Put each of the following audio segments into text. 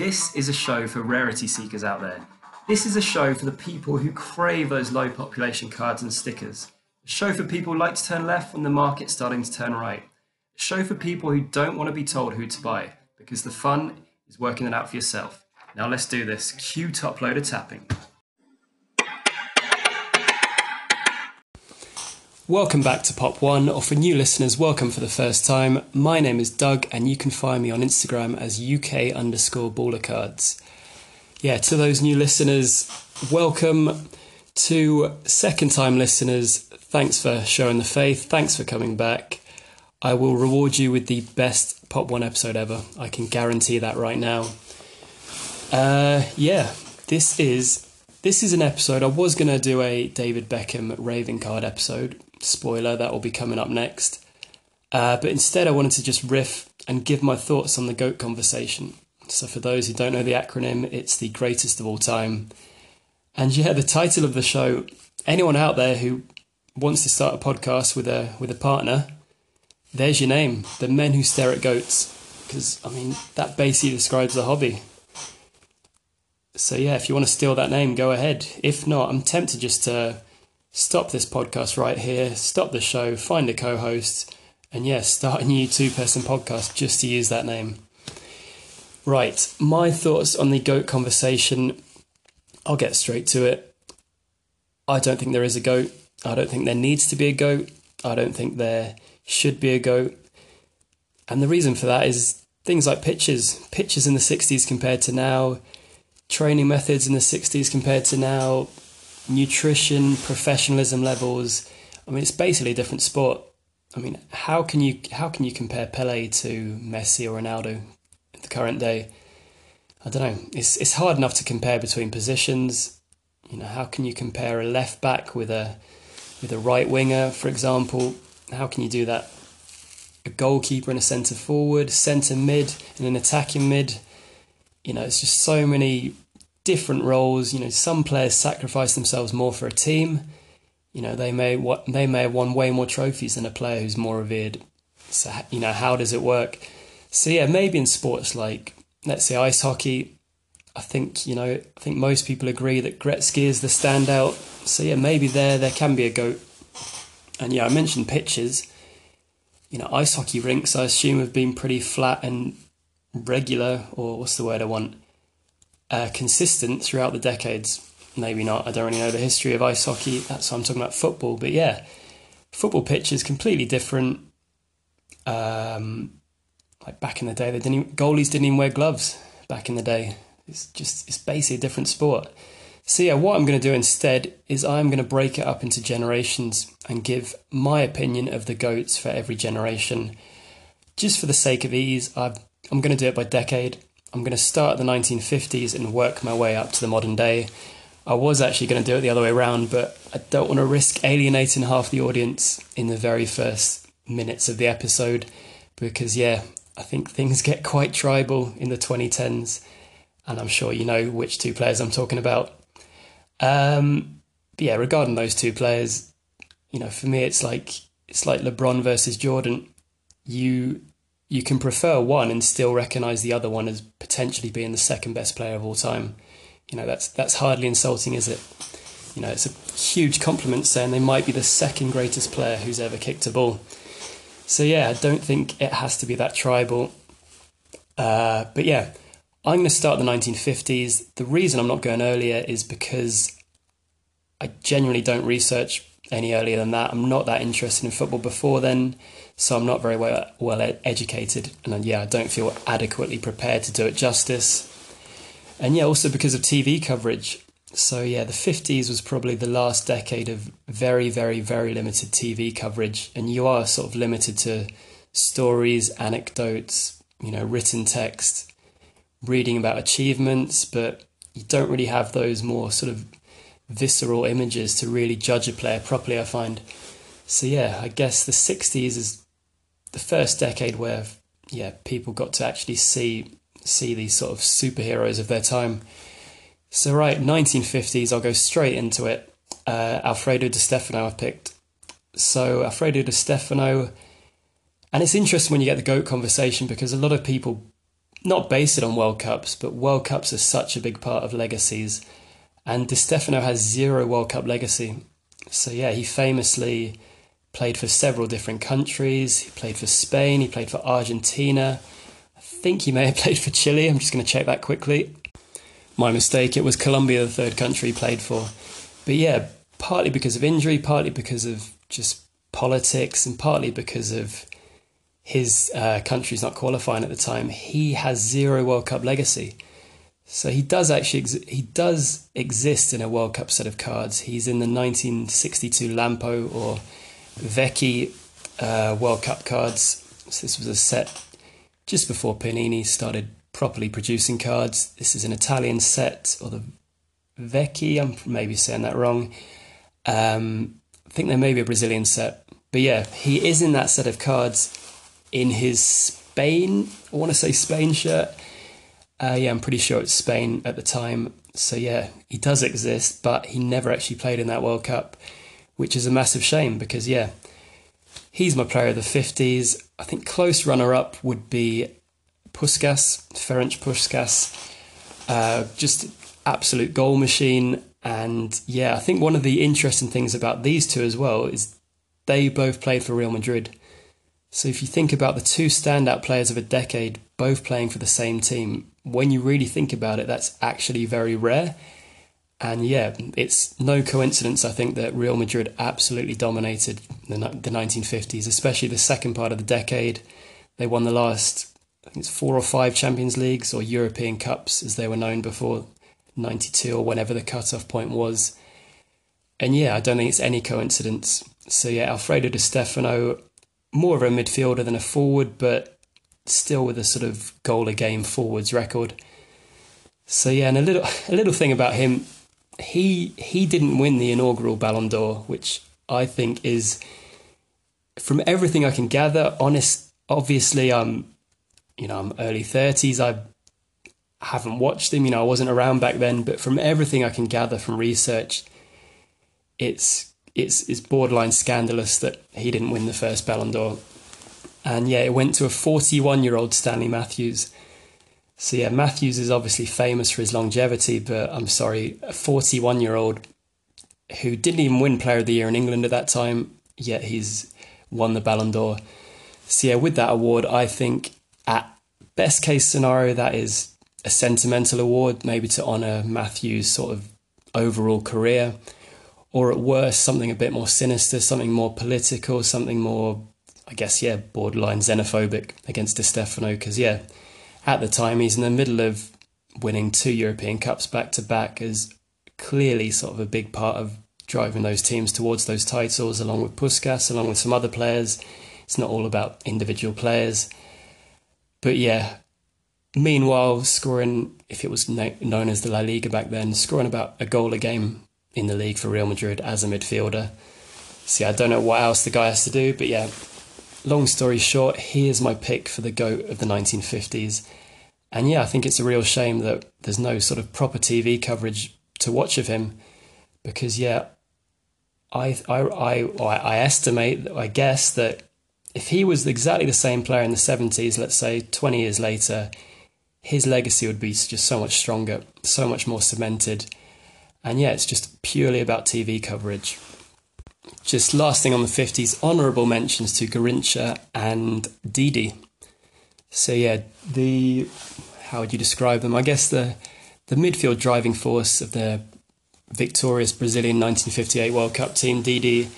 This is a show for rarity seekers out there. This is a show for the people who crave those low population cards and stickers. A show for people who like to turn left when the market's starting to turn right. A show for people who don't want to be told who to buy because the fun is working it out for yourself. Now let's do this. Cue top loader tapping. Welcome back to Pop One, or for new listeners, welcome for the first time. My name is Doug, and you can find me on Instagram as UK underscore baller cards. Yeah, to those new listeners, welcome. To second time listeners, thanks for showing the faith, thanks for coming back. I will reward you with the best Pop One episode ever. I can guarantee that right now. Uh, yeah, this is this is an episode. I was to do a David Beckham raving card episode, Spoiler, that will be coming up next. Uh, but instead, I wanted to just riff and give my thoughts on the GOAT conversation. So, for those who don't know the acronym, it's the greatest of all time. And yeah, the title of the show anyone out there who wants to start a podcast with a, with a partner, there's your name The Men Who Stare at Goats. Because, I mean, that basically describes the hobby. So, yeah, if you want to steal that name, go ahead. If not, I'm tempted just to stop this podcast right here, stop the show, find a co host, and yes, start a new two person podcast just to use that name. Right, my thoughts on the goat conversation. I'll get straight to it. I don't think there is a goat. I don't think there needs to be a goat. I don't think there should be a goat. And the reason for that is things like pitches, pitches in the 60s compared to now, training methods in the 60s compared to now, nutrition, professionalism levels. I mean, it's basically a different sport. I mean, how can you how can you compare Pele to Messi or Ronaldo in the current day? I don't know. It's it's hard enough to compare between positions. You know, how can you compare a left back with a with a right winger, for example? How can you do that? A goalkeeper and a centre forward, centre mid and an attacking mid. You know, it's just so many different roles. You know, some players sacrifice themselves more for a team. You know, they may they may have won way more trophies than a player who's more revered. So you know, how does it work? So yeah, maybe in sports like let's say ice hockey, I think you know I think most people agree that Gretzky is the standout. So yeah, maybe there there can be a goat. And yeah, I mentioned pitches. You know, ice hockey rinks I assume have been pretty flat and regular, or what's the word I want? Uh, consistent throughout the decades. Maybe not. I don't really know the history of ice hockey. That's why I'm talking about football. But yeah, football pitch is completely different. Um, like back in the day, they didn't even, goalies didn't even wear gloves. Back in the day, it's just it's basically a different sport. So yeah, what I'm going to do instead is I'm going to break it up into generations and give my opinion of the goats for every generation. Just for the sake of ease, i I'm going to do it by decade. I'm going to start the 1950s and work my way up to the modern day. I was actually going to do it the other way around, but I don't want to risk alienating half the audience in the very first minutes of the episode because, yeah, I think things get quite tribal in the 2010s, and I'm sure you know which two players I'm talking about. Um, but yeah, regarding those two players, you know, for me, it's like it's like LeBron versus Jordan. You you can prefer one and still recognize the other one as potentially being the second best player of all time. You know, that's that's hardly insulting, is it? You know, it's a huge compliment saying they might be the second greatest player who's ever kicked a ball. So yeah, I don't think it has to be that tribal. Uh, but yeah, I'm going to start the 1950s. The reason I'm not going earlier is because I genuinely don't research any earlier than that. I'm not that interested in football before then so I'm not very well, well educated, and yeah, I don't feel adequately prepared to do it justice. And yeah, also because of TV coverage. So yeah, the 50s was probably the last decade of very, very, very limited TV coverage, and you are sort of limited to stories, anecdotes, you know, written text, reading about achievements, but you don't really have those more sort of visceral images to really judge a player properly, I find. So yeah, I guess the 60s is the first decade where yeah people got to actually see see these sort of superheroes of their time. So right, 1950s. I'll go straight into it. Uh, Alfredo Di Stefano I've picked. So Alfredo Di Stefano, and it's interesting when you get the goat conversation because a lot of people not base it on World Cups, but World Cups are such a big part of legacies. And Di Stefano has zero World Cup legacy. So, yeah, he famously played for several different countries. He played for Spain, he played for Argentina. I think he may have played for Chile. I'm just going to check that quickly. My mistake, it was Colombia, the third country he played for. But yeah, partly because of injury, partly because of just politics, and partly because of his uh, country's not qualifying at the time, he has zero World Cup legacy. So he does actually ex- he does exist in a World Cup set of cards. He's in the 1962 Lampo or Vecchi uh, World Cup cards. So this was a set just before Panini started properly producing cards. This is an Italian set or the Vecchi. I'm maybe saying that wrong. Um, I think there may be a Brazilian set, but yeah, he is in that set of cards in his Spain, I want to say Spain shirt. Uh, yeah, I'm pretty sure it's Spain at the time. So yeah, he does exist, but he never actually played in that World Cup, which is a massive shame because yeah, he's my player of the 50s. I think close runner up would be Puskas, Ferenc Puskas. Uh, just absolute goal machine. And yeah, I think one of the interesting things about these two as well is they both played for Real Madrid. So if you think about the two standout players of a decade both playing for the same team, when you really think about it, that's actually very rare. And yeah, it's no coincidence, I think, that Real Madrid absolutely dominated the, the 1950s, especially the second part of the decade. They won the last, I think it's four or five Champions Leagues or European Cups, as they were known before 92 or whenever the cutoff point was. And yeah, I don't think it's any coincidence. So yeah, Alfredo Di Stefano more of a midfielder than a forward, but still with a sort of goal a game forwards record. So yeah, and a little a little thing about him, he he didn't win the inaugural Ballon d'Or, which I think is from everything I can gather, honest obviously I'm you know, I'm early thirties, I haven't watched him, you know, I wasn't around back then, but from everything I can gather from research, it's it's it's borderline scandalous that he didn't win the first Ballon d'Or. And yeah, it went to a 41 year old Stanley Matthews. So yeah, Matthews is obviously famous for his longevity, but I'm sorry, a 41 year old who didn't even win Player of the Year in England at that time, yet he's won the Ballon d'Or. So yeah, with that award, I think at best case scenario, that is a sentimental award, maybe to honour Matthews' sort of overall career or at worst, something a bit more sinister, something more political, something more, I guess, yeah, borderline xenophobic against Di Stefano. Because, yeah, at the time, he's in the middle of winning two European Cups back to back, is clearly sort of a big part of driving those teams towards those titles, along with Puskas, along with some other players. It's not all about individual players. But yeah, meanwhile, scoring, if it was known as the La Liga back then, scoring about a goal a game in the league for Real Madrid as a midfielder. See, I don't know what else the guy has to do, but yeah, long story short, he is my pick for the GOAT of the 1950s. And yeah, I think it's a real shame that there's no sort of proper TV coverage to watch of him because, yeah, I, I, I, I estimate, I guess that if he was exactly the same player in the 70s, let's say 20 years later, his legacy would be just so much stronger, so much more cemented. And yeah, it's just purely about TV coverage. Just last thing on the 50s, honourable mentions to Garrincha and Didi. So yeah, the how would you describe them? I guess the the midfield driving force of the victorious Brazilian 1958 World Cup team, Didi,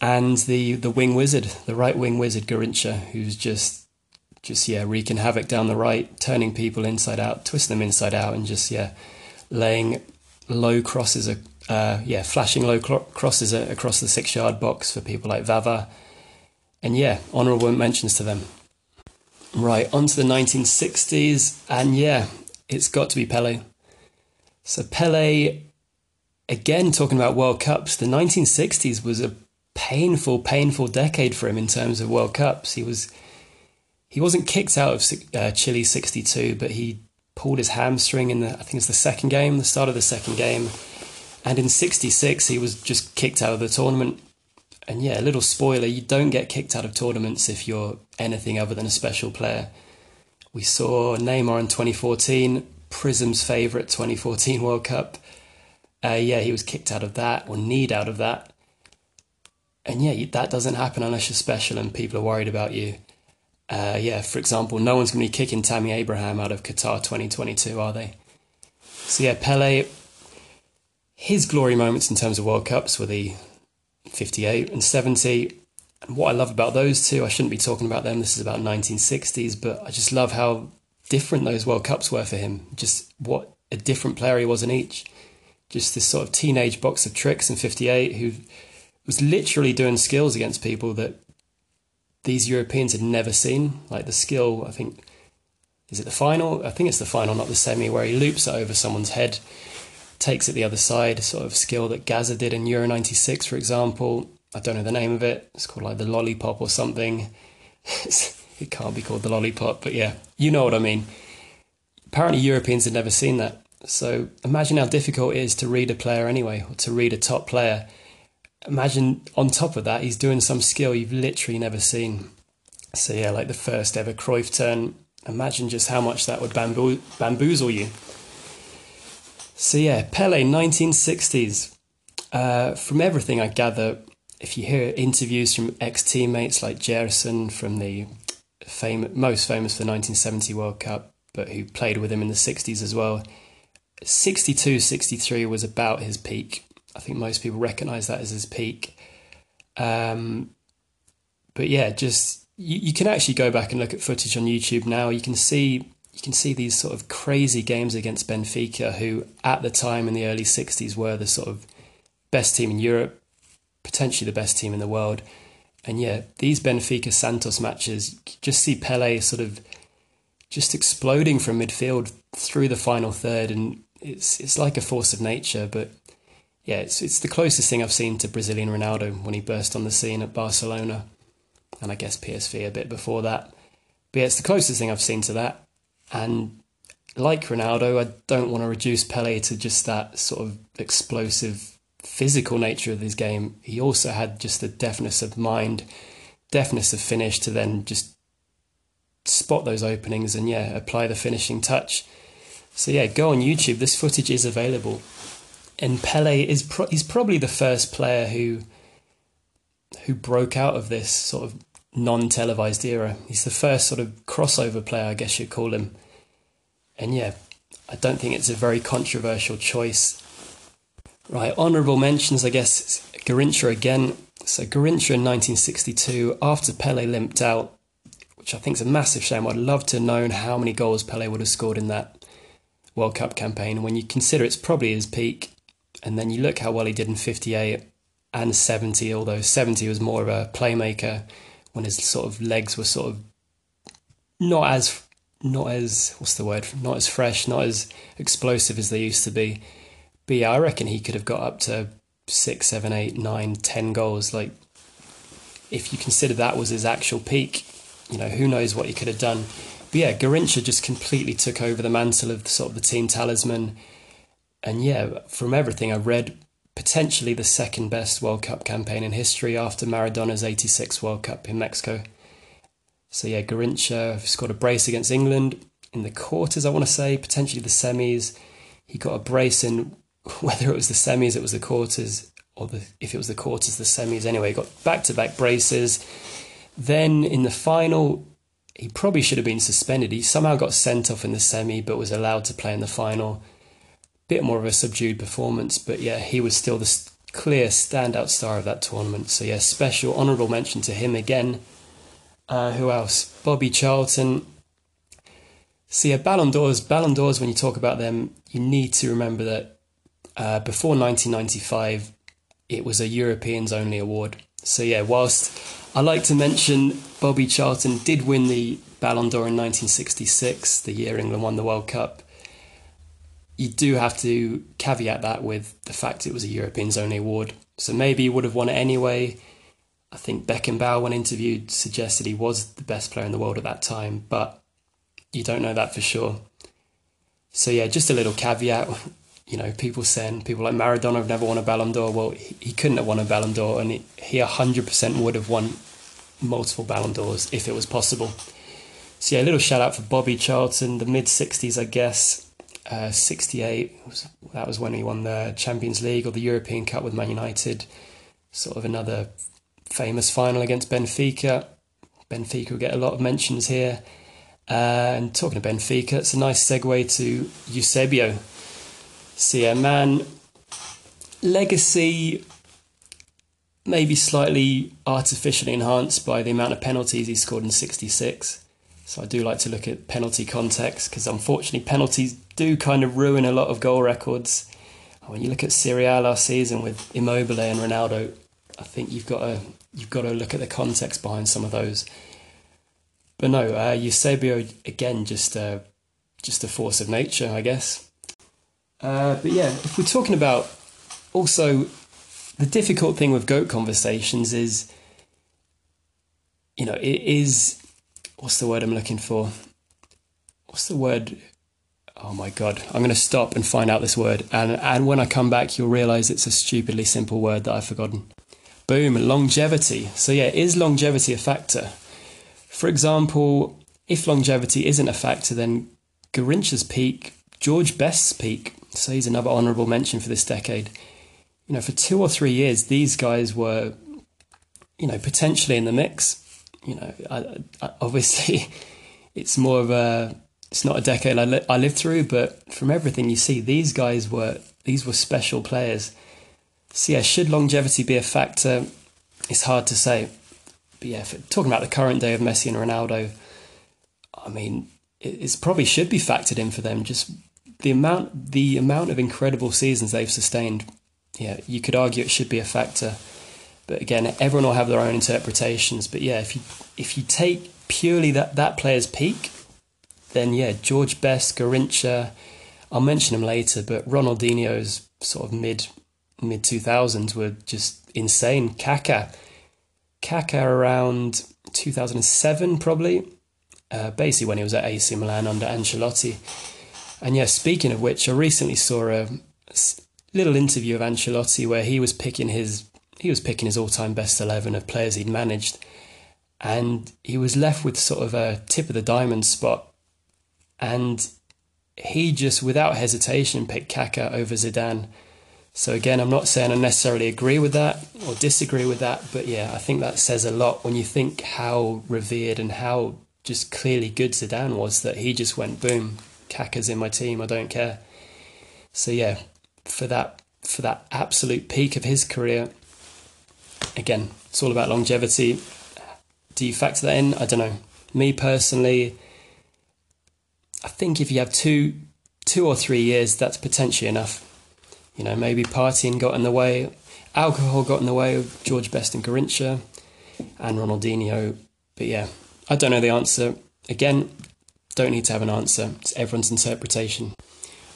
and the the wing wizard, the right wing wizard Garrincha, who's just just yeah wreaking havoc down the right, turning people inside out, twisting them inside out, and just yeah laying low crosses, uh, yeah, flashing low crosses across the six yard box for people like Vava. And yeah, honourable mentions to them. Right, on to the 1960s. And yeah, it's got to be Pele. So Pele, again, talking about World Cups, the 1960s was a painful, painful decade for him in terms of World Cups. He was. He wasn't kicked out of uh, Chile 62, but he pulled his hamstring in the, I think it's the second game, the start of the second game. And in 66, he was just kicked out of the tournament. And yeah, a little spoiler you don't get kicked out of tournaments if you're anything other than a special player. We saw Neymar in 2014, Prizm's favourite 2014 World Cup. Uh, yeah, he was kicked out of that or kneed out of that. And yeah, that doesn't happen unless you're special and people are worried about you. Uh, yeah, for example, no one's going to be kicking Tammy Abraham out of Qatar 2022, are they? So yeah, Pele, his glory moments in terms of World Cups were the 58 and 70. And what I love about those two, I shouldn't be talking about them. This is about 1960s, but I just love how different those World Cups were for him. Just what a different player he was in each. Just this sort of teenage box of tricks in 58 who was literally doing skills against people that these Europeans had never seen. Like the skill, I think, is it the final? I think it's the final, not the semi, where he loops it over someone's head, takes it the other side, sort of skill that Gazza did in Euro 96, for example. I don't know the name of it. It's called like the lollipop or something. it can't be called the lollipop, but yeah, you know what I mean. Apparently, Europeans had never seen that. So imagine how difficult it is to read a player anyway, or to read a top player. Imagine on top of that, he's doing some skill you've literally never seen. So yeah, like the first ever Cruyff turn. Imagine just how much that would bamboo- bamboozle you. So yeah, Pele, 1960s. Uh, from everything I gather, if you hear interviews from ex teammates like Gerson from the fam- most famous for the 1970 World Cup, but who played with him in the 60s as well, 62 63 was about his peak. I think most people recognize that as his peak. Um, but yeah, just you, you can actually go back and look at footage on YouTube now. You can see you can see these sort of crazy games against Benfica, who at the time in the early 60s were the sort of best team in Europe, potentially the best team in the world. And yeah, these Benfica Santos matches, just see Pele sort of just exploding from midfield through the final third, and it's it's like a force of nature. But yeah, it's it's the closest thing I've seen to Brazilian Ronaldo when he burst on the scene at Barcelona, and I guess PSV a bit before that. But yeah, it's the closest thing I've seen to that. And like Ronaldo, I don't want to reduce Pele to just that sort of explosive physical nature of his game, he also had just the deftness of mind, deftness of finish to then just spot those openings and yeah, apply the finishing touch. So yeah, go on YouTube. This footage is available, and Pele is pro- he's probably the first player who who broke out of this sort of non-televised era. He's the first sort of crossover player, I guess you'd call him. And yeah, I don't think it's a very controversial choice Right, honourable mentions, I guess, Garrincha again. So Garrincha in 1962, after Pele limped out, which I think is a massive shame. I'd love to have known how many goals Pele would have scored in that World Cup campaign. When you consider it's probably his peak, and then you look how well he did in 58 and 70, although 70 was more of a playmaker when his sort of legs were sort of not as not as what's the word not as fresh not as explosive as they used to be but yeah, I reckon he could have got up to six, seven, eight, nine, ten goals. Like, if you consider that was his actual peak, you know, who knows what he could have done. But yeah, Garrincha just completely took over the mantle of the, sort of the team talisman. And yeah, from everything I read, potentially the second best World Cup campaign in history after Maradona's 86 World Cup in Mexico. So yeah, Garrincha scored a brace against England in the quarters, I want to say, potentially the semis. He got a brace in whether it was the semis, it was the quarters, or the, if it was the quarters, the semis. Anyway, got back to back braces. Then in the final, he probably should have been suspended. He somehow got sent off in the semi, but was allowed to play in the final. Bit more of a subdued performance, but yeah, he was still the clear standout star of that tournament. So yeah, special honourable mention to him again. Uh, who else? Bobby Charlton. See, so yeah, Ballon d'Ors, Ballon d'Ors, when you talk about them, you need to remember that uh, before 1995, it was a Europeans only award. So, yeah, whilst I like to mention Bobby Charlton did win the Ballon d'Or in 1966, the year England won the World Cup, you do have to caveat that with the fact it was a Europeans only award. So maybe he would have won it anyway. I think Beckenbauer, when interviewed, suggested he was the best player in the world at that time, but you don't know that for sure. So, yeah, just a little caveat you know, people saying people like Maradona have never won a Ballon d'Or. Well, he, couldn't have won a Ballon d'Or, and he, he 100% would have won multiple Ballon d'Ors if it was possible. So yeah, a little shout out for Bobby Charlton, the mid '60s, I guess. Uh, 68 that was when he won the Champions League or the European Cup with Man United. Sort of another famous final against Benfica. Benfica will get a lot of mentions here. Uh, and talking of Benfica, it's a nice segue to Eusebio. So yeah, man, legacy maybe slightly artificially enhanced by the amount of penalties he scored in 66. So I do like to look at penalty context because unfortunately penalties do kind of ruin a lot of goal records. When you look at Serie A last season with Immobile and Ronaldo, I think you've got to you've got to look at the context behind some of those. But no, uh, Eusebio again, just uh, just a force of nature, I guess. Uh, but yeah, if we're talking about also the difficult thing with goat conversations is, you know, it is what's the word I'm looking for? What's the word? Oh my god, I'm going to stop and find out this word, and and when I come back, you'll realize it's a stupidly simple word that I've forgotten. Boom, longevity. So yeah, is longevity a factor? For example, if longevity isn't a factor, then Garrincha's peak, George Best's peak, so he's another honourable mention for this decade. You know, for two or three years, these guys were, you know, potentially in the mix. You know, I, I, obviously, it's more of a, it's not a decade I, li- I lived through, but from everything you see, these guys were, these were special players so yeah, should longevity be a factor? It's hard to say. But yeah, talking about the current day of Messi and Ronaldo, I mean, it probably should be factored in for them. Just the amount, the amount of incredible seasons they've sustained. Yeah, you could argue it should be a factor. But again, everyone will have their own interpretations. But yeah, if you if you take purely that that player's peak, then yeah, George Best, Garrincha, I'll mention him later, but Ronaldinho's sort of mid mid 2000s were just insane. Kaká, Kaká around 2007 probably, uh, basically when he was at AC Milan under Ancelotti. And yeah, speaking of which, I recently saw a little interview of Ancelotti where he was picking his he was picking his all-time best 11 of players he'd managed and he was left with sort of a tip of the diamond spot and he just without hesitation picked Kaká over Zidane so again, I'm not saying I necessarily agree with that or disagree with that, but yeah, I think that says a lot when you think how revered and how just clearly good Zidane was that he just went boom, Kaká's in my team, I don't care. So yeah, for that for that absolute peak of his career, again, it's all about longevity. Do you factor that in? I don't know. Me personally, I think if you have two two or three years, that's potentially enough you know, maybe partying got in the way, alcohol got in the way of George Best and Garrincha and Ronaldinho. But yeah, I don't know the answer. Again, don't need to have an answer. It's everyone's interpretation.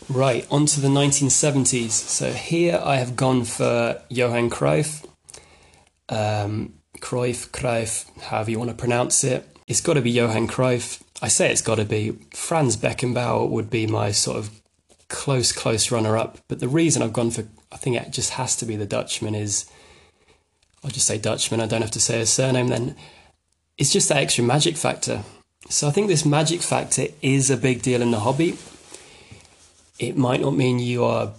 Right, on to the 1970s. So here I have gone for Johan Cruyff. Um, Cruyff, Cruyff, however you want to pronounce it. It's got to be Johan Cruyff. I say it's got to be. Franz Beckenbauer would be my sort of close, close runner up. But the reason I've gone for, I think it just has to be the Dutchman is, I'll just say Dutchman, I don't have to say his surname then. It's just that extra magic factor. So I think this magic factor is a big deal in the hobby. It might not mean you are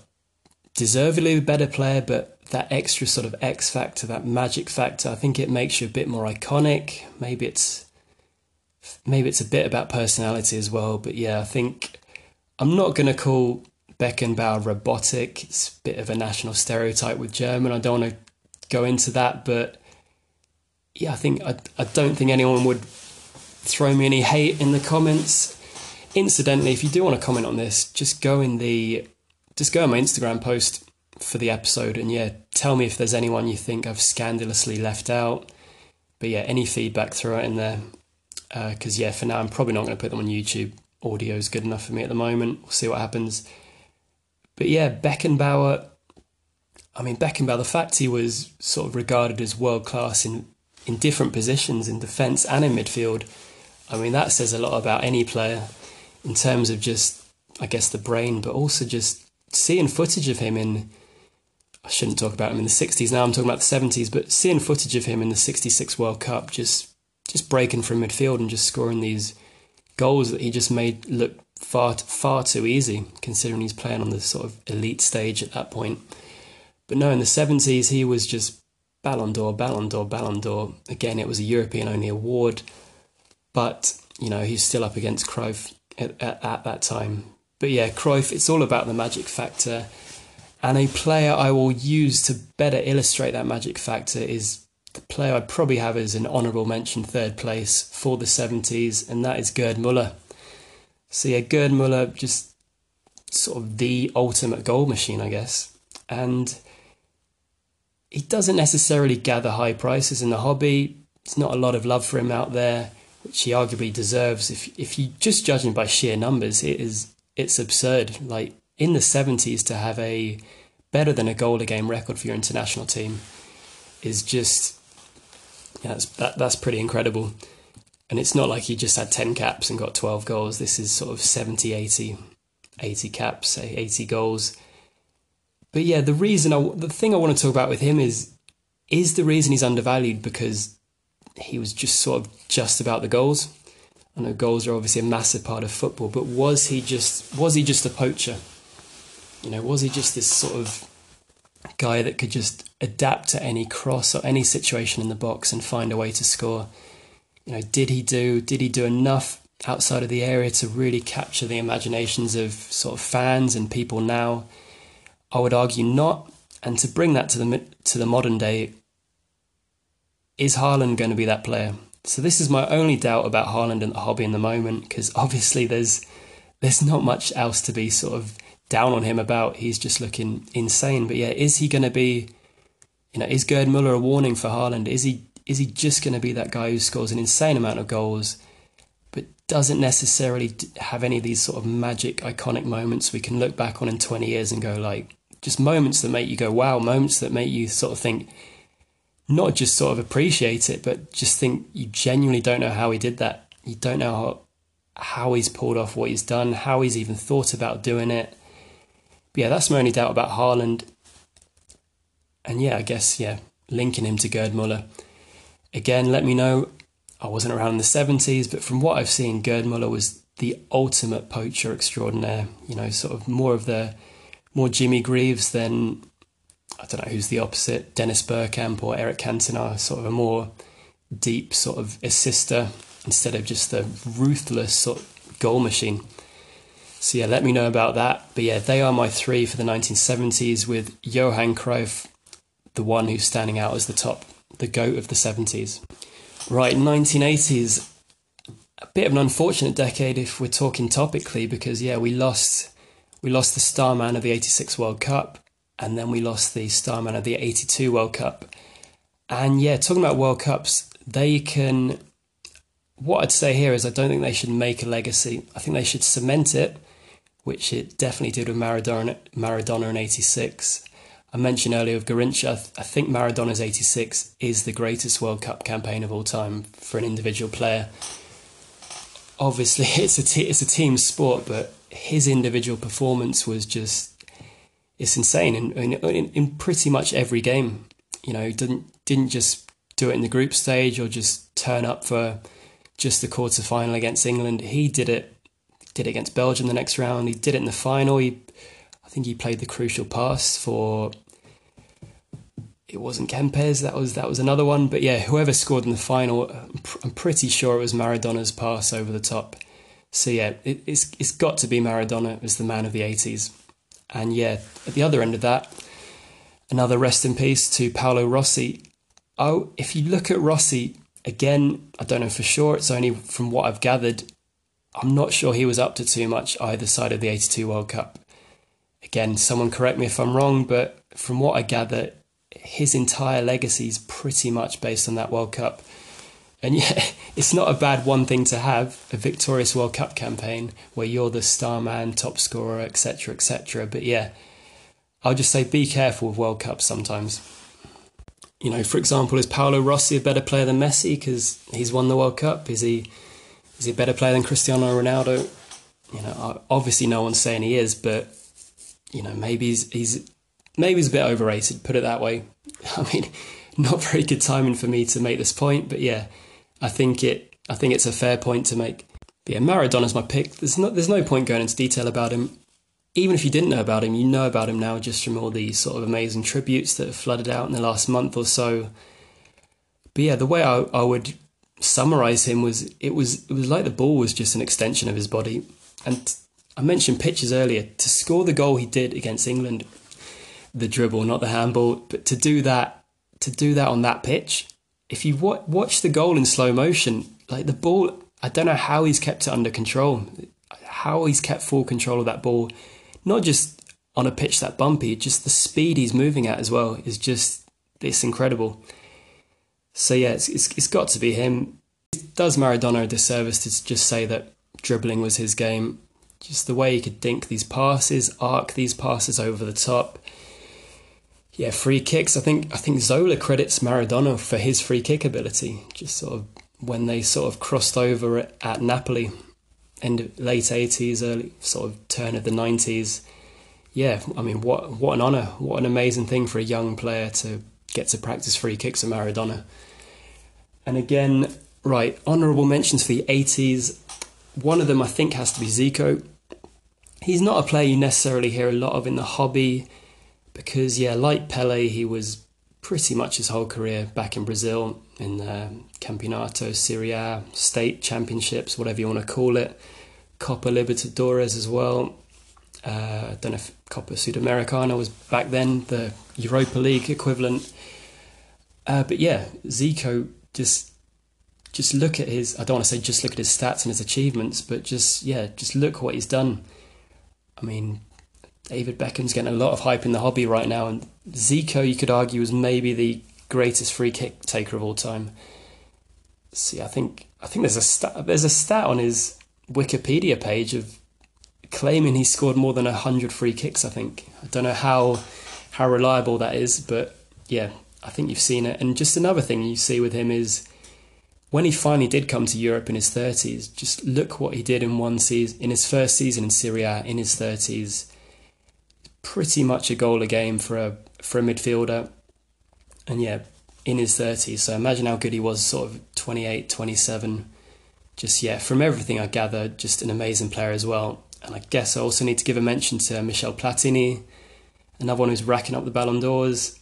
deservedly a better player, but that extra sort of X factor, that magic factor, I think it makes you a bit more iconic. Maybe it's maybe it's a bit about personality as well. But yeah, I think I'm not to call Beckenbauer robotic. It's a bit of a national stereotype with German. I don't want to go into that, but yeah, I think I, I don't think anyone would throw me any hate in the comments. Incidentally, if you do want to comment on this, just go in the just go on my Instagram post for the episode and yeah, tell me if there's anyone you think I've scandalously left out. But yeah, any feedback, throw it in there. Because uh, yeah, for now, I'm probably not going to put them on YouTube audio is good enough for me at the moment. We'll see what happens. But yeah, Beckenbauer. I mean, Beckenbauer. The fact he was sort of regarded as world class in in different positions in defence and in midfield. I mean, that says a lot about any player in terms of just, I guess, the brain, but also just seeing footage of him in. I shouldn't talk about him in the 60s now. I'm talking about the 70s, but seeing footage of him in the 66 World Cup, just just breaking from midfield and just scoring these goals that he just made look far far too easy, considering he's playing on the sort of elite stage at that point. But no, in the seventies he was just Ballon d'Or, Ballon d'Or, Ballon d'Or. Again, it was a European only award, but you know he's still up against Cruyff at, at, at that time. But yeah, Cruyff, it's all about the magic factor. And a player I will use to better illustrate that magic factor is the player I'd probably have as an honourable mention third place for the 70s, and that is Gerd Muller. So yeah, Gerd Muller, just sort of the ultimate goal machine, I guess. And he doesn't necessarily gather high prices in the hobby. There's not a lot of love for him out there, which he arguably deserves. If if you just judge him by sheer numbers, it is it's absurd. Like in the seventies to have a better than a goal a game record for your international team is just yeah, that's, that, that's pretty incredible. And it's not like he just had 10 caps and got 12 goals. This is sort of 70, 80, 80 caps, 80 goals. But yeah, the reason I, the thing I want to talk about with him is is the reason he's undervalued because he was just sort of just about the goals. I know goals are obviously a massive part of football, but was he just was he just a poacher? You know, was he just this sort of guy that could just adapt to any cross or any situation in the box and find a way to score? You know, did he do did he do enough outside of the area to really capture the imaginations of sort of fans and people now? I would argue not. And to bring that to the to the modern day, is Haaland going to be that player? So this is my only doubt about Haaland and the hobby in the moment, because obviously there's there's not much else to be sort of down on him about. He's just looking insane. But yeah, is he going to be? You know, is Gerd Muller a warning for Haaland? Is he is he just going to be that guy who scores an insane amount of goals, but doesn't necessarily have any of these sort of magic, iconic moments we can look back on in 20 years and go like, just moments that make you go wow, moments that make you sort of think, not just sort of appreciate it, but just think you genuinely don't know how he did that. You don't know how, how he's pulled off what he's done, how he's even thought about doing it. But yeah, that's my only doubt about Haaland. And yeah, I guess, yeah, linking him to Gerd Muller. Again, let me know. I wasn't around in the 70s, but from what I've seen, Gerd Muller was the ultimate poacher extraordinaire. You know, sort of more of the more Jimmy Greaves than I don't know who's the opposite, Dennis Bergkamp or Eric Cantona, sort of a more deep sort of assister instead of just the ruthless sort of goal machine. So yeah, let me know about that. But yeah, they are my three for the 1970s with Johan Cruyff, the one who's standing out as the top, the goat of the 70s. Right, 1980s, a bit of an unfortunate decade if we're talking topically because yeah, we lost we lost the star man of the 86 World Cup, and then we lost the star man of the 82 World Cup. And yeah, talking about World Cups, they can. What I'd say here is I don't think they should make a legacy. I think they should cement it, which it definitely did with Maradona, Maradona in 86. I mentioned earlier with Garrincha, I think Maradona's 86 is the greatest World Cup campaign of all time for an individual player. Obviously, it's a, t- it's a team sport, but his individual performance was just it's insane in, in, in pretty much every game. You know, didn't didn't just do it in the group stage or just turn up for just the quarter final against England. He did it did it against Belgium the next round. He did it in the final. He I think he played the crucial pass for it wasn't Kempes, that was that was another one. But yeah, whoever scored in the final, I'm pretty sure it was Maradona's pass over the top. So yeah, it, it's it's got to be Maradona as the man of the 80s. And yeah, at the other end of that, another rest in peace to Paolo Rossi. Oh, if you look at Rossi again, I don't know for sure. It's only from what I've gathered. I'm not sure he was up to too much either side of the 82 World Cup. Again, someone correct me if I'm wrong, but from what I gather, his entire legacy is pretty much based on that World Cup. And yeah, it's not a bad one thing to have a victorious World Cup campaign where you're the star man, top scorer, etc., etc. But yeah, I'll just say be careful with World Cups sometimes. You know, for example, is Paolo Rossi a better player than Messi because he's won the World Cup? Is he is he a better player than Cristiano Ronaldo? You know, obviously no one's saying he is, but you know, maybe he's, he's maybe he's a bit overrated. Put it that way. I mean, not very good timing for me to make this point, but yeah, I think it I think it's a fair point to make. But yeah, Maradona's my pick. There's no, there's no point going into detail about him. Even if you didn't know about him, you know about him now just from all these sort of amazing tributes that have flooded out in the last month or so. But yeah, the way I, I would summarize him was it was it was like the ball was just an extension of his body. And I mentioned pitches earlier. To score the goal he did against England, the dribble, not the handball, but to do that to do that on that pitch, if you watch the goal in slow motion, like the ball I don't know how he's kept it under control, how he's kept full control of that ball, not just on a pitch that bumpy, just the speed he's moving at as well is just it's incredible. So yeah, it's it's, it's got to be him. It does Maradona a disservice to just say that dribbling was his game. Just the way he could dink these passes, arc these passes over the top. Yeah, free kicks. I think I think Zola credits Maradona for his free kick ability. Just sort of when they sort of crossed over at Napoli, end late eighties, early sort of turn of the nineties. Yeah, I mean, what what an honour, what an amazing thing for a young player to get to practice free kicks at Maradona. And again, right, honourable mentions for the eighties. One of them I think has to be Zico. He's not a player you necessarily hear a lot of in the hobby because, yeah, like Pele, he was pretty much his whole career back in Brazil in the Campeonato Serie A, state championships, whatever you want to call it, Copa Libertadores as well. Uh, I don't know if Copa Sudamericana was back then, the Europa League equivalent. Uh, but yeah, Zico just just look at his. I don't want to say just look at his stats and his achievements, but just yeah, just look what he's done. I mean, David Beckham's getting a lot of hype in the hobby right now, and Zico, you could argue, is maybe the greatest free kick taker of all time. See, I think I think there's a stat, there's a stat on his Wikipedia page of claiming he scored more than hundred free kicks. I think I don't know how how reliable that is, but yeah, I think you've seen it. And just another thing you see with him is when he finally did come to Europe in his thirties. Just look what he did in one season, in his first season in Serie A in his thirties pretty much a goal a game for a for a midfielder. And yeah, in his 30s. So imagine how good he was, sort of 28, 27. Just, yeah, from everything I gather, just an amazing player as well. And I guess I also need to give a mention to Michel Platini, another one who's racking up the Ballon d'Ors.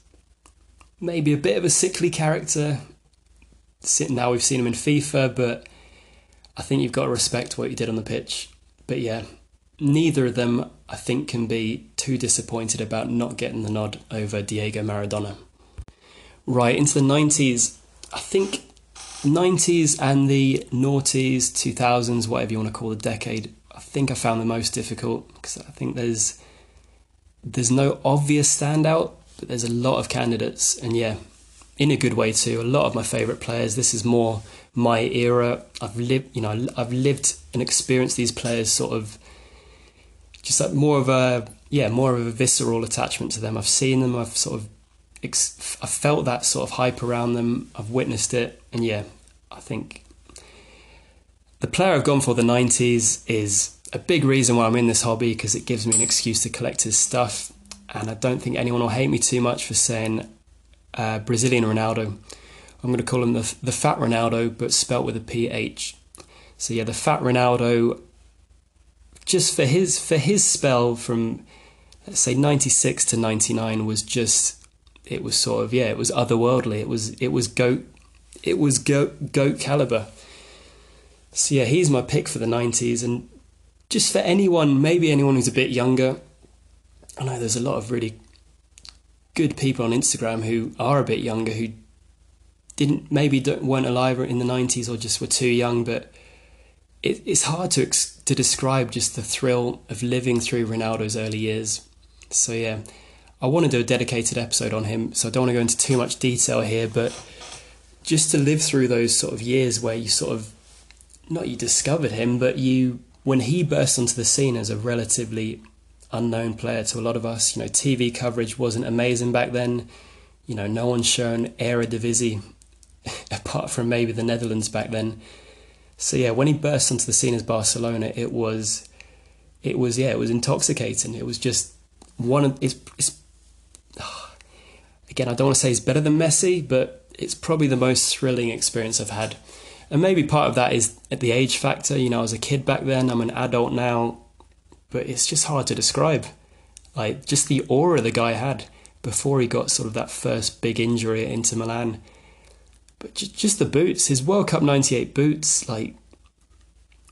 Maybe a bit of a sickly character. Now we've seen him in FIFA, but I think you've got to respect what he did on the pitch. But yeah, neither of them, I think, can be too disappointed about not getting the nod over Diego Maradona. Right, into the 90s, I think 90s and the noughties, 2000s, whatever you want to call the decade, I think I found the most difficult because I think there's there's no obvious standout, but there's a lot of candidates, and yeah, in a good way too. A lot of my favourite players. This is more my era. I've lived, you know, I've lived and experienced these players sort of just like more of a yeah, more of a visceral attachment to them. I've seen them. I've sort of ex- I've felt that sort of hype around them. I've witnessed it, and yeah, I think the player I've gone for the '90s is a big reason why I'm in this hobby because it gives me an excuse to collect his stuff, and I don't think anyone will hate me too much for saying uh, Brazilian Ronaldo. I'm going to call him the the Fat Ronaldo, but spelt with a PH. So yeah, the Fat Ronaldo just for his for his spell from let's say 96 to 99 was just it was sort of yeah it was otherworldly. It was it was goat it was goat goat caliber. So yeah he's my pick for the 90s and just for anyone maybe anyone who's a bit younger i know there's a lot of really good people on instagram who are a bit younger who didn't maybe weren't alive in the 90s or just were too young but it, it's hard to to describe just the thrill of living through Ronaldo's early years. So yeah, I want to do a dedicated episode on him. So I don't want to go into too much detail here, but just to live through those sort of years where you sort of not you discovered him, but you when he burst onto the scene as a relatively unknown player to a lot of us. You know, TV coverage wasn't amazing back then. You know, no one's shown Eredivisie apart from maybe the Netherlands back then. So yeah, when he burst onto the scene as Barcelona, it was, it was yeah, it was intoxicating. It was just one of it's, it's again, I don't want to say he's better than Messi, but it's probably the most thrilling experience I've had and maybe part of that is the age factor. You know, I was a kid back then. I'm an adult now, but it's just hard to describe. Like just the aura the guy had before he got sort of that first big injury at Inter Milan. But just the boots, his World Cup '98 boots, like.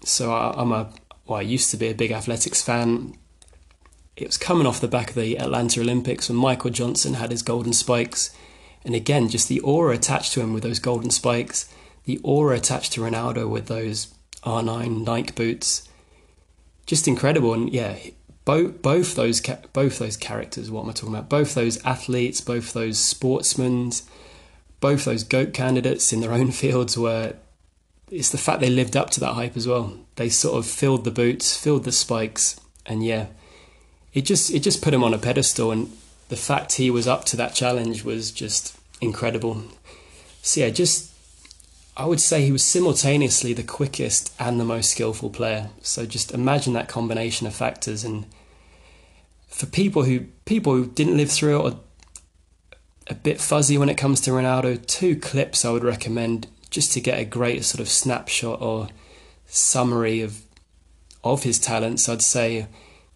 So I'm a well, I used to be a big athletics fan. It was coming off the back of the Atlanta Olympics when Michael Johnson had his golden spikes. And again, just the aura attached to him with those golden spikes, the aura attached to Ronaldo with those R9 Nike boots. Just incredible. And yeah, both both those both those characters, what am I talking about? Both those athletes, both those sportsmen, both those goat candidates in their own fields were it's the fact they lived up to that hype as well. They sort of filled the boots, filled the spikes, and yeah, it just it just put him on a pedestal. And the fact he was up to that challenge was just incredible. So yeah, just I would say he was simultaneously the quickest and the most skillful player. So just imagine that combination of factors. And for people who people who didn't live through it or a bit fuzzy when it comes to Ronaldo, two clips I would recommend just to get a great sort of snapshot or summary of of his talents, I'd say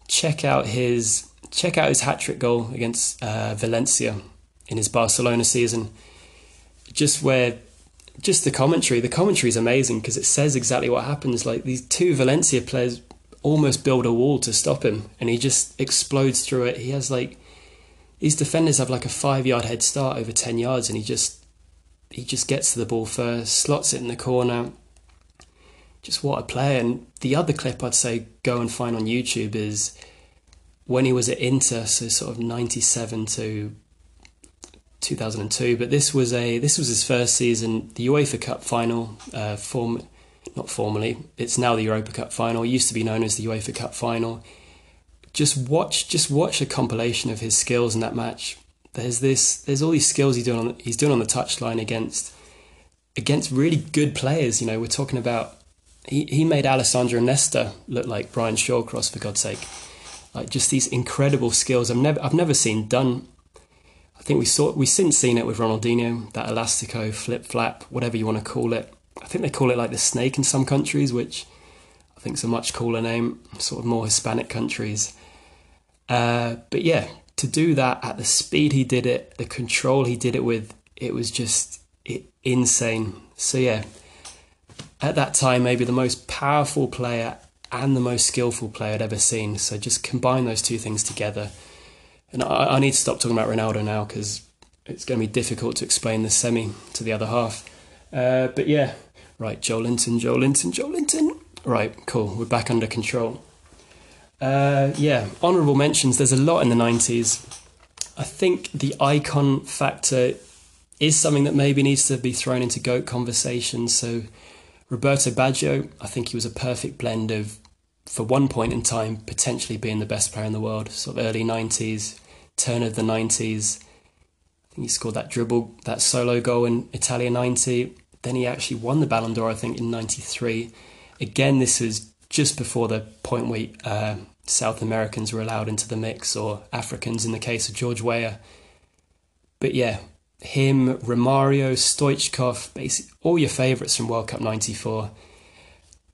check out his check out his hat trick goal against uh, Valencia in his Barcelona season. Just where just the commentary, the commentary is amazing because it says exactly what happens. Like these two Valencia players almost build a wall to stop him, and he just explodes through it. He has like these defenders have like a five yard head start over ten yards, and he just he just gets to the ball first, slots it in the corner. Just what a player. And the other clip I'd say go and find on YouTube is when he was at Inter, so sort of 97 to 2002. But this was a this was his first season, the UEFA Cup final. Uh, form not formally, it's now the Europa Cup final. It used to be known as the UEFA Cup final. Just watch, just watch a compilation of his skills in that match there's this there's all these skills he's doing on he's doing on the touchline against against really good players. You know, we're talking about he, he made Alessandro Nesta look like Ryan Shawcross for God's sake. Like just these incredible skills I've never I've never seen done. I think we saw we since seen it with Ronaldinho, that elastico, flip flap, whatever you want to call it. I think they call it like the snake in some countries, which I think is a much cooler name, sort of more Hispanic countries. Uh, but yeah, to do that at the speed he did it, the control he did it with, it was just insane. So yeah, at that time, maybe the most powerful player and the most skillful player I'd ever seen. So just combine those two things together. And I, I need to stop talking about Ronaldo now because it's going to be difficult to explain the semi to the other half. Uh, but yeah, right, Joelinton, Joe Linton, Joelinton. Right, cool. We're back under control. Uh, yeah, honourable mentions. There's a lot in the 90s. I think the icon factor is something that maybe needs to be thrown into GOAT conversation. So, Roberto Baggio, I think he was a perfect blend of, for one point in time, potentially being the best player in the world, sort of early 90s, turn of the 90s. I think he scored that dribble, that solo goal in Italia 90. Then he actually won the Ballon d'Or, I think, in 93. Again, this was just before the point where uh, South Americans were allowed into the mix, or Africans in the case of George Weah. But yeah, him, Romario, Stoichkov, basically all your favourites from World Cup 94.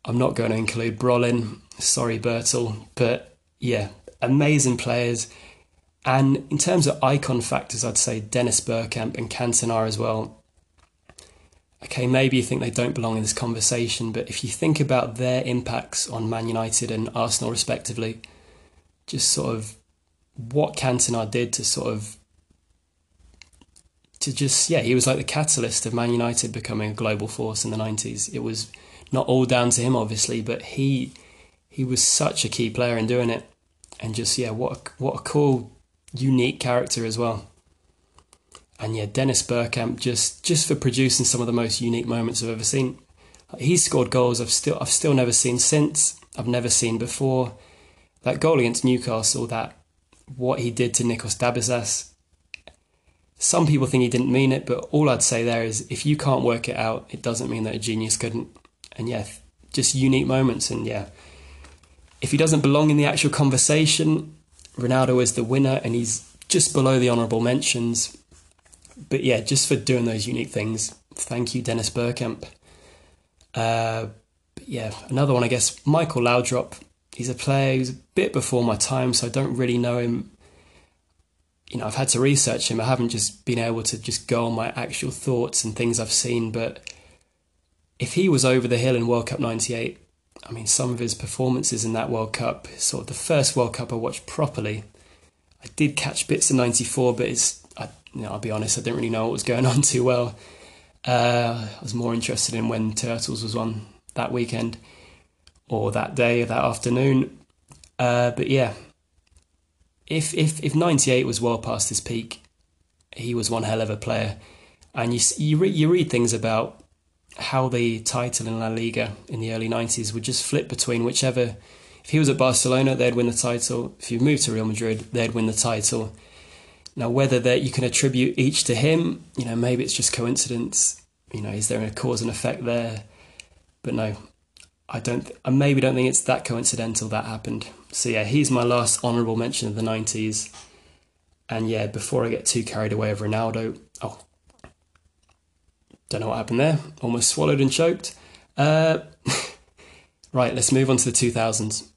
I'm not going to include Brolin, sorry Bertel, but yeah, amazing players. And in terms of icon factors, I'd say Dennis Bergkamp and Cantona as well okay, maybe you think they don't belong in this conversation, but if you think about their impacts on Man United and Arsenal respectively, just sort of what Cantona did to sort of to just yeah, he was like the catalyst of Man United becoming a global force in the nineties. It was not all down to him obviously, but he he was such a key player in doing it. And just yeah, what a, what a cool unique character as well and yeah, Dennis Bergkamp just just for producing some of the most unique moments I've ever seen. He's scored goals I've still I've still never seen since. I've never seen before. That goal against Newcastle, that what he did to Nikos Dabizas. Some people think he didn't mean it, but all I'd say there is if you can't work it out, it doesn't mean that a genius couldn't. And yeah, just unique moments. And yeah, if he doesn't belong in the actual conversation, Ronaldo is the winner and he's just below the honourable mentions but yeah, just for doing those unique things, thank you, Dennis Bergkamp. Uh, yeah, another one, I guess, Michael Laudrup. He's a player who's a bit before my time, so I don't really know him. You know, I've had to research him. I haven't just been able to just go on my actual thoughts and things I've seen. But if he was over the hill in World Cup 98, I mean, some of his performances in that World Cup, sort of the first World Cup I watched properly, I did catch bits of 94, but it's, you know, I'll be honest, I didn't really know what was going on too well. Uh, I was more interested in when Turtles was on that weekend or that day or that afternoon. Uh, but yeah, if if if '98 was well past his peak, he was one hell of a player. And you you, re- you read things about how the title in La Liga in the early '90s would just flip between whichever. If he was at Barcelona, they'd win the title. If you moved to Real Madrid, they'd win the title. Now, whether that you can attribute each to him, you know, maybe it's just coincidence. You know, is there a cause and effect there? But no, I don't. I maybe don't think it's that coincidental that happened. So yeah, he's my last honourable mention of the '90s. And yeah, before I get too carried away with Ronaldo, oh, don't know what happened there. Almost swallowed and choked. Uh, right, let's move on to the 2000s.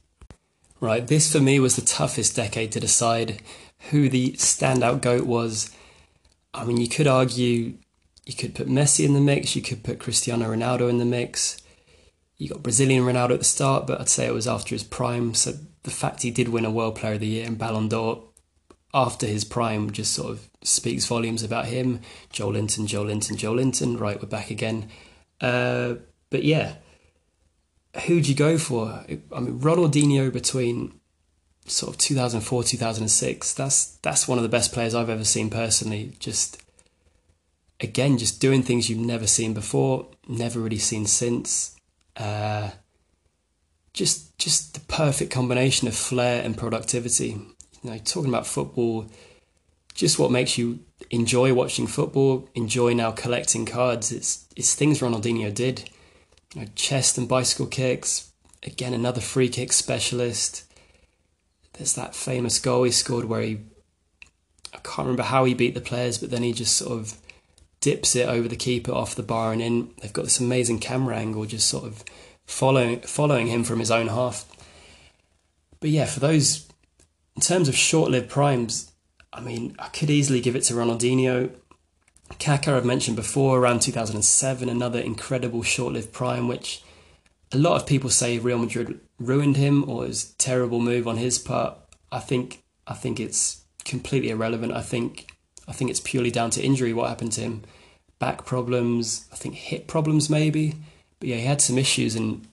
Right, this for me was the toughest decade to decide who the standout goat was. I mean, you could argue you could put Messi in the mix, you could put Cristiano Ronaldo in the mix. You got Brazilian Ronaldo at the start, but I'd say it was after his prime. So the fact he did win a World Player of the Year and Ballon d'Or after his prime just sort of speaks volumes about him. Joelinton, Joe Linton, Joelinton. Right, we're back again. Uh, but yeah, who'd you go for? I mean, Ronaldinho between sort of 2004 2006 that's that's one of the best players i've ever seen personally just again just doing things you've never seen before never really seen since. Uh, just just the perfect combination of flair and productivity. You know talking about football just what makes you enjoy watching football enjoy now collecting cards it's it's things Ronaldinho did. You know chest and bicycle kicks again another free kick specialist there's that famous goal he scored where he I can't remember how he beat the players, but then he just sort of dips it over the keeper off the bar and in. They've got this amazing camera angle just sort of following following him from his own half. But yeah, for those in terms of short-lived primes, I mean, I could easily give it to Ronaldinho. Kaká, I've mentioned before, around 2007, another incredible short-lived prime, which a lot of people say Real Madrid ruined him or is terrible move on his part. I think I think it's completely irrelevant. I think I think it's purely down to injury what happened to him. Back problems, I think hip problems maybe. But yeah, he had some issues and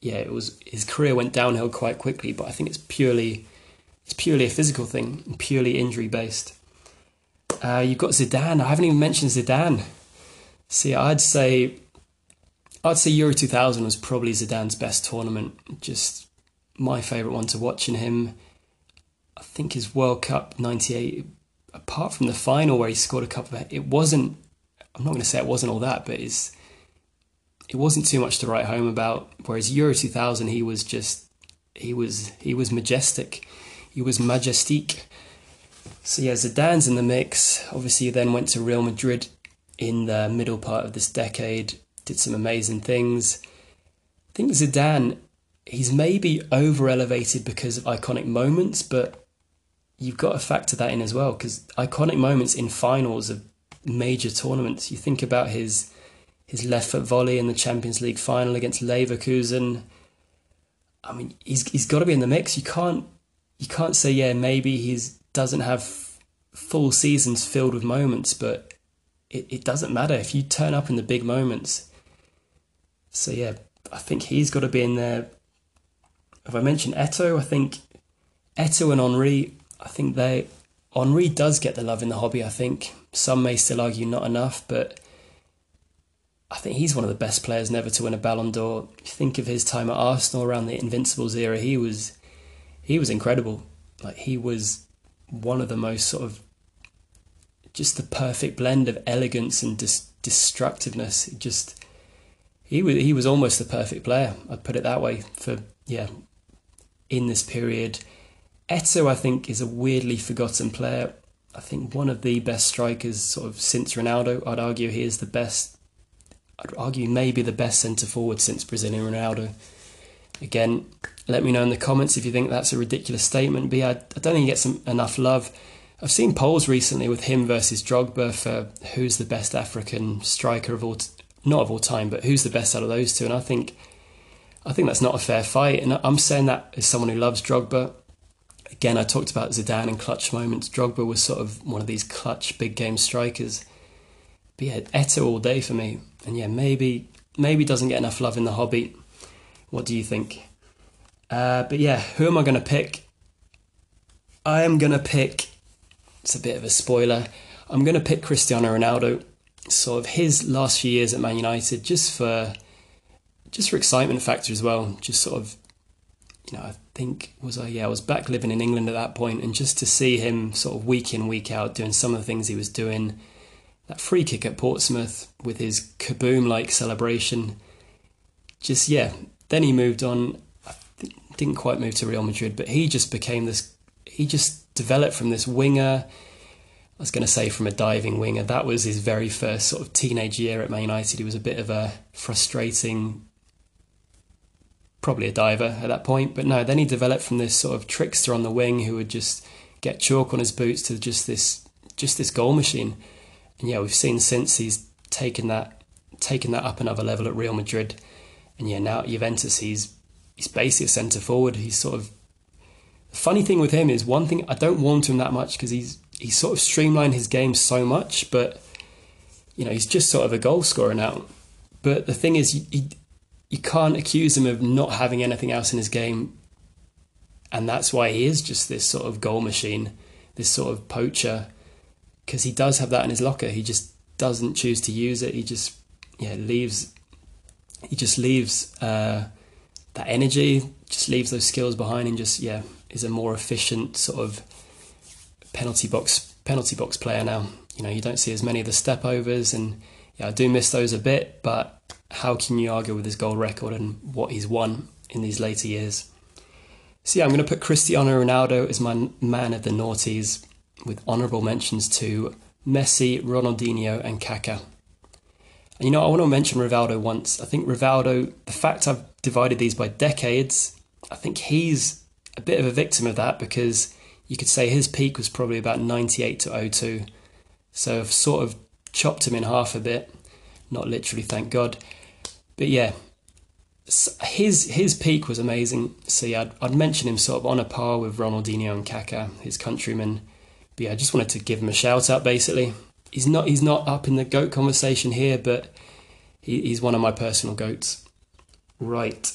yeah, it was his career went downhill quite quickly, but I think it's purely it's purely a physical thing, purely injury based. Uh, you've got Zidane. I haven't even mentioned Zidane. See, I'd say I'd say Euro 2000 was probably Zidane's best tournament. Just my favourite one to watch in him. I think his World Cup 98, apart from the final where he scored a couple of, it wasn't, I'm not going to say it wasn't all that, but it's, it wasn't too much to write home about. Whereas Euro 2000, he was just, he was, he was majestic. He was majestique. So yeah, Zidane's in the mix. Obviously, he then went to Real Madrid in the middle part of this decade did some amazing things. I think Zidane, he's maybe over elevated because of iconic moments, but you've got to factor that in as well because iconic moments in finals of major tournaments. You think about his his left foot volley in the Champions League final against Leverkusen. I mean, he's he's got to be in the mix. You can't you can't say yeah maybe he's doesn't have full seasons filled with moments, but it, it doesn't matter if you turn up in the big moments so yeah, I think he's got to be in there. If I mention Eto'o, I think Eto'o and Henry. I think they Henry does get the love in the hobby. I think some may still argue not enough, but I think he's one of the best players never to win a Ballon d'Or. think of his time at Arsenal around the Invincibles era, he was he was incredible. Like he was one of the most sort of just the perfect blend of elegance and dis- destructiveness. Just he was he was almost the perfect player. I'd put it that way for yeah. In this period, Eto'o I think is a weirdly forgotten player. I think one of the best strikers sort of since Ronaldo. I'd argue he is the best. I'd argue maybe the best centre forward since Brazilian Ronaldo. Again, let me know in the comments if you think that's a ridiculous statement. But yeah, I don't think he gets enough love. I've seen polls recently with him versus Drogba for who's the best African striker of all, not of all time, but who's the best out of those two. And I think, I think that's not a fair fight. And I'm saying that as someone who loves Drogba. Again, I talked about Zidane and clutch moments. Drogba was sort of one of these clutch big game strikers. But yeah, Eto'o all day for me. And yeah, maybe maybe doesn't get enough love in the hobby. What do you think? Uh, but yeah, who am I going to pick? I am going to pick. It's a bit of a spoiler. I'm going to pick Cristiano Ronaldo. Sort of his last few years at Man United, just for just for excitement factor as well. Just sort of, you know, I think was I yeah I was back living in England at that point, and just to see him sort of week in week out doing some of the things he was doing that free kick at Portsmouth with his kaboom like celebration. Just, yeah. Then he moved on. Didn't quite move to Real Madrid, but he just became this. He just developed from this winger. I was going to say from a diving winger. That was his very first sort of teenage year at Man United. He was a bit of a frustrating, probably a diver at that point. But no, then he developed from this sort of trickster on the wing who would just get chalk on his boots to just this, just this goal machine. And yeah, we've seen since he's taken that taken that up another level at Real Madrid, and yeah, now at Juventus he's he's basically a centre forward. He's sort of the funny thing with him is one thing I don't want him that much because he's he's sort of streamlined his game so much, but you know he's just sort of a goal scorer now. But the thing is, you, you can't accuse him of not having anything else in his game, and that's why he is just this sort of goal machine, this sort of poacher because he does have that in his locker. He just doesn't choose to use it. He just yeah leaves. He just leaves uh, that energy, just leaves those skills behind, and just yeah is a more efficient sort of penalty box penalty box player now. You know you don't see as many of the step overs, and yeah I do miss those a bit. But how can you argue with his goal record and what he's won in these later years? So yeah, I'm going to put Cristiano Ronaldo as my man of the noughties with honourable mentions to Messi, Ronaldinho, and Kaká. And you know, I want to mention Rivaldo once. I think Rivaldo, the fact I've divided these by decades, I think he's a bit of a victim of that because you could say his peak was probably about 98 to 02. So I've sort of chopped him in half a bit. Not literally, thank God. But yeah, his his peak was amazing. So yeah, I'd, I'd mention him sort of on a par with Ronaldinho and Kaká, his countrymen. But yeah, I just wanted to give him a shout out. Basically, he's not he's not up in the goat conversation here, but he, he's one of my personal goats. Right.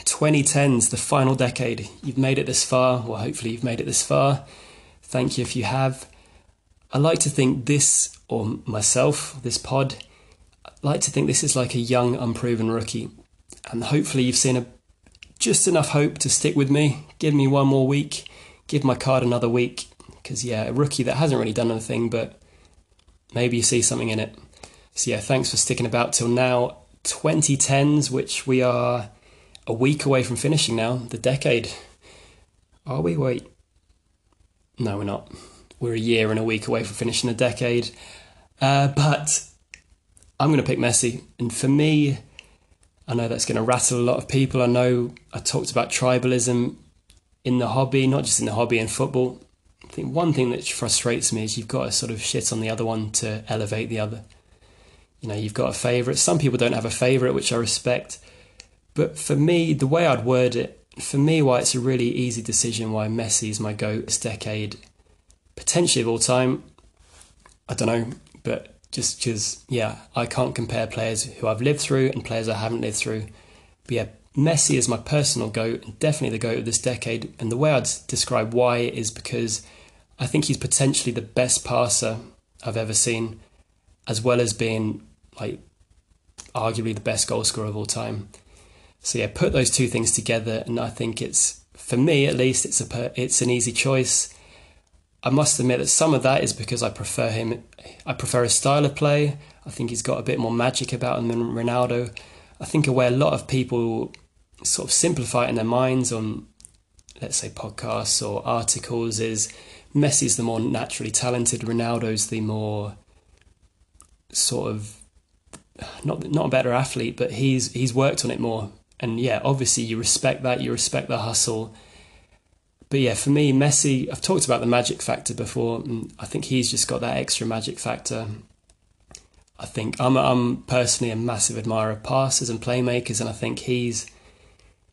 2010's the final decade. You've made it this far. Well, hopefully, you've made it this far. Thank you if you have. I like to think this, or myself, this pod, I like to think this is like a young, unproven rookie. And hopefully, you've seen a, just enough hope to stick with me. Give me one more week. Give my card another week. Because, yeah, a rookie that hasn't really done anything, but maybe you see something in it. So, yeah, thanks for sticking about till now. 2010s, which we are a week away from finishing now, the decade. Are we? Wait. No, we're not. We're a year and a week away from finishing the decade. Uh, but I'm going to pick Messi. And for me, I know that's going to rattle a lot of people. I know I talked about tribalism in the hobby, not just in the hobby and football. I think one thing that frustrates me is you've got to sort of shit on the other one to elevate the other. You know, you've got a favourite. Some people don't have a favourite, which I respect. But for me, the way I'd word it, for me, why it's a really easy decision why Messi is my GOAT this decade, potentially of all time, I don't know. But just because, yeah, I can't compare players who I've lived through and players I haven't lived through. But yeah, Messi is my personal GOAT and definitely the GOAT of this decade. And the way I'd describe why is because I think he's potentially the best passer I've ever seen, as well as being like arguably the best goal scorer of all time. So yeah, put those two things together, and I think it's for me at least it's a it's an easy choice. I must admit that some of that is because I prefer him. I prefer his style of play. I think he's got a bit more magic about him than Ronaldo. I think where a lot of people sort of simplify it in their minds on, let's say, podcasts or articles is Messi's the more naturally talented, Ronaldo's the more sort of not not a better athlete, but he's he's worked on it more. And yeah, obviously you respect that, you respect the hustle. But yeah, for me, Messi, I've talked about the magic factor before, and I think he's just got that extra magic factor. I think I'm I'm personally a massive admirer of passers and playmakers, and I think he's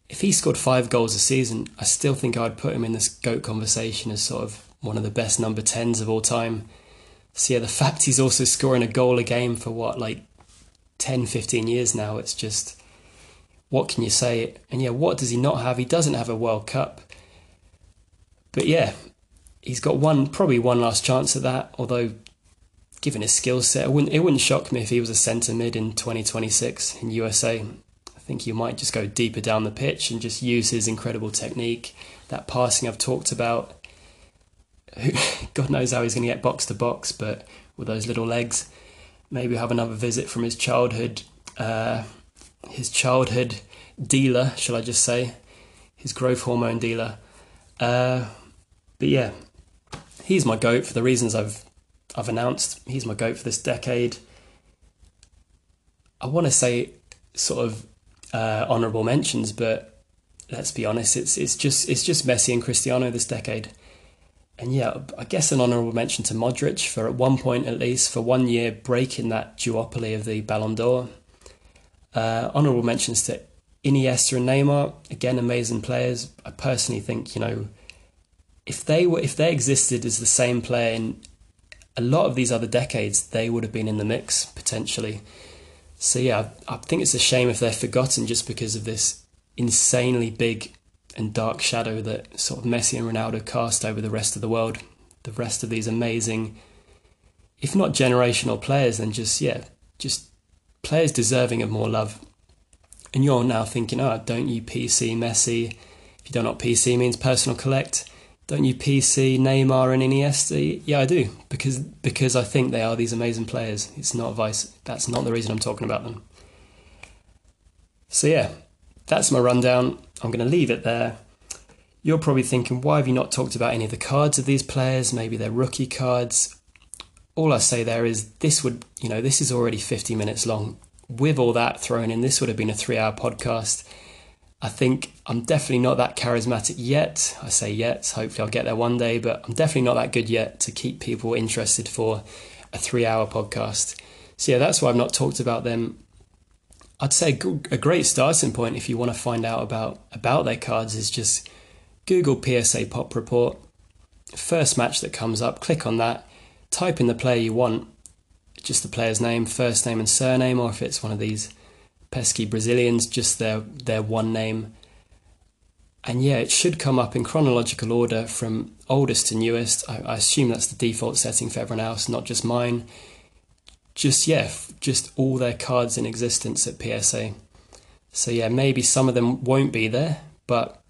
if he scored five goals a season, I still think I'd put him in this GOAT conversation as sort of one of the best number 10s of all time. So, yeah, the fact he's also scoring a goal a game for what, like 10, 15 years now, it's just, what can you say? And yeah, what does he not have? He doesn't have a World Cup. But yeah, he's got one, probably one last chance at that, although given his skill set, it wouldn't, it wouldn't shock me if he was a centre mid in 2026 in USA I think he might just go deeper down the pitch and just use his incredible technique, that passing I've talked about. God knows how he's going to get box to box, but with those little legs, maybe have another visit from his childhood, uh, his childhood dealer, shall I just say, his growth hormone dealer. Uh, but yeah, he's my goat for the reasons I've I've announced. He's my goat for this decade. I want to say sort of uh, honourable mentions, but let's be honest, it's it's just it's just Messi and Cristiano this decade. And yeah, I guess an honourable mention to Modric for at one point at least for one year breaking that duopoly of the Ballon d'Or. Uh, honourable mentions to Iniesta and Neymar, again amazing players. I personally think you know if they were if they existed as the same player in a lot of these other decades, they would have been in the mix potentially. So yeah, I think it's a shame if they're forgotten just because of this insanely big and dark shadow that sort of Messi and Ronaldo cast over the rest of the world. The rest of these amazing, if not generational players, then just yeah, just players deserving of more love. And you're now thinking, oh, don't you PC Messi? If you don't know what PC means, personal collect don't you PC Neymar and Iniesta? Yeah, I do because because I think they are these amazing players. It's not vice. That's not the reason I'm talking about them. So yeah, that's my rundown. I'm going to leave it there. You're probably thinking, why have you not talked about any of the cards of these players? Maybe they're rookie cards. All I say there is this would, you know, this is already 50 minutes long. With all that thrown in, this would have been a three hour podcast. I think I'm definitely not that charismatic yet. I say yet, hopefully I'll get there one day, but I'm definitely not that good yet to keep people interested for a three hour podcast. So, yeah, that's why I've not talked about them. I'd say a great starting point if you want to find out about, about their cards is just Google PSA Pop Report. First match that comes up, click on that, type in the player you want, just the player's name, first name, and surname, or if it's one of these pesky Brazilians, just their their one name. And yeah, it should come up in chronological order from oldest to newest. I, I assume that's the default setting for everyone else, not just mine. Just yeah, just all their cards in existence at PSA. So yeah, maybe some of them won't be there, but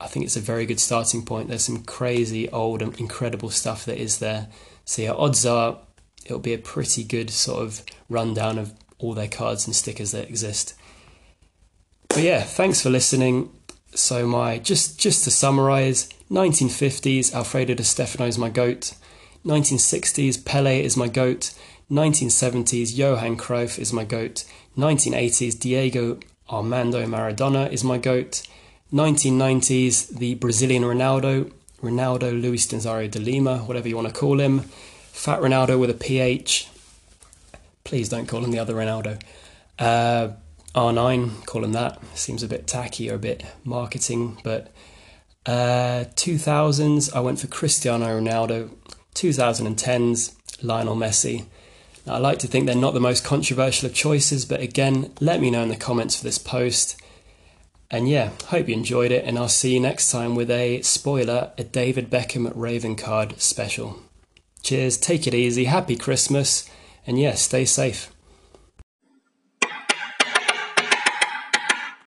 I think it's a very good starting point. There's some crazy old and incredible stuff that is there. So yeah, odds are it'll be a pretty good sort of rundown of all their cards and stickers that exist. But yeah, thanks for listening. So my just just to summarize, 1950s Alfredo Di Stefano is my goat. 1960s Pele is my goat. 1970s Johan Cruyff is my goat. 1980s Diego Armando Maradona is my goat. 1990s the Brazilian Ronaldo, Ronaldo Luis Nazario de Lima, whatever you want to call him. Fat Ronaldo with a PH. Please don't call him the other Ronaldo. Uh, R9, call him that. Seems a bit tacky or a bit marketing, but uh, 2000s, I went for Cristiano Ronaldo. 2010s, Lionel Messi. Now, I like to think they're not the most controversial of choices, but again, let me know in the comments for this post. And yeah, hope you enjoyed it, and I'll see you next time with a spoiler, a David Beckham Raven card special. Cheers, take it easy, happy Christmas and yes, stay safe.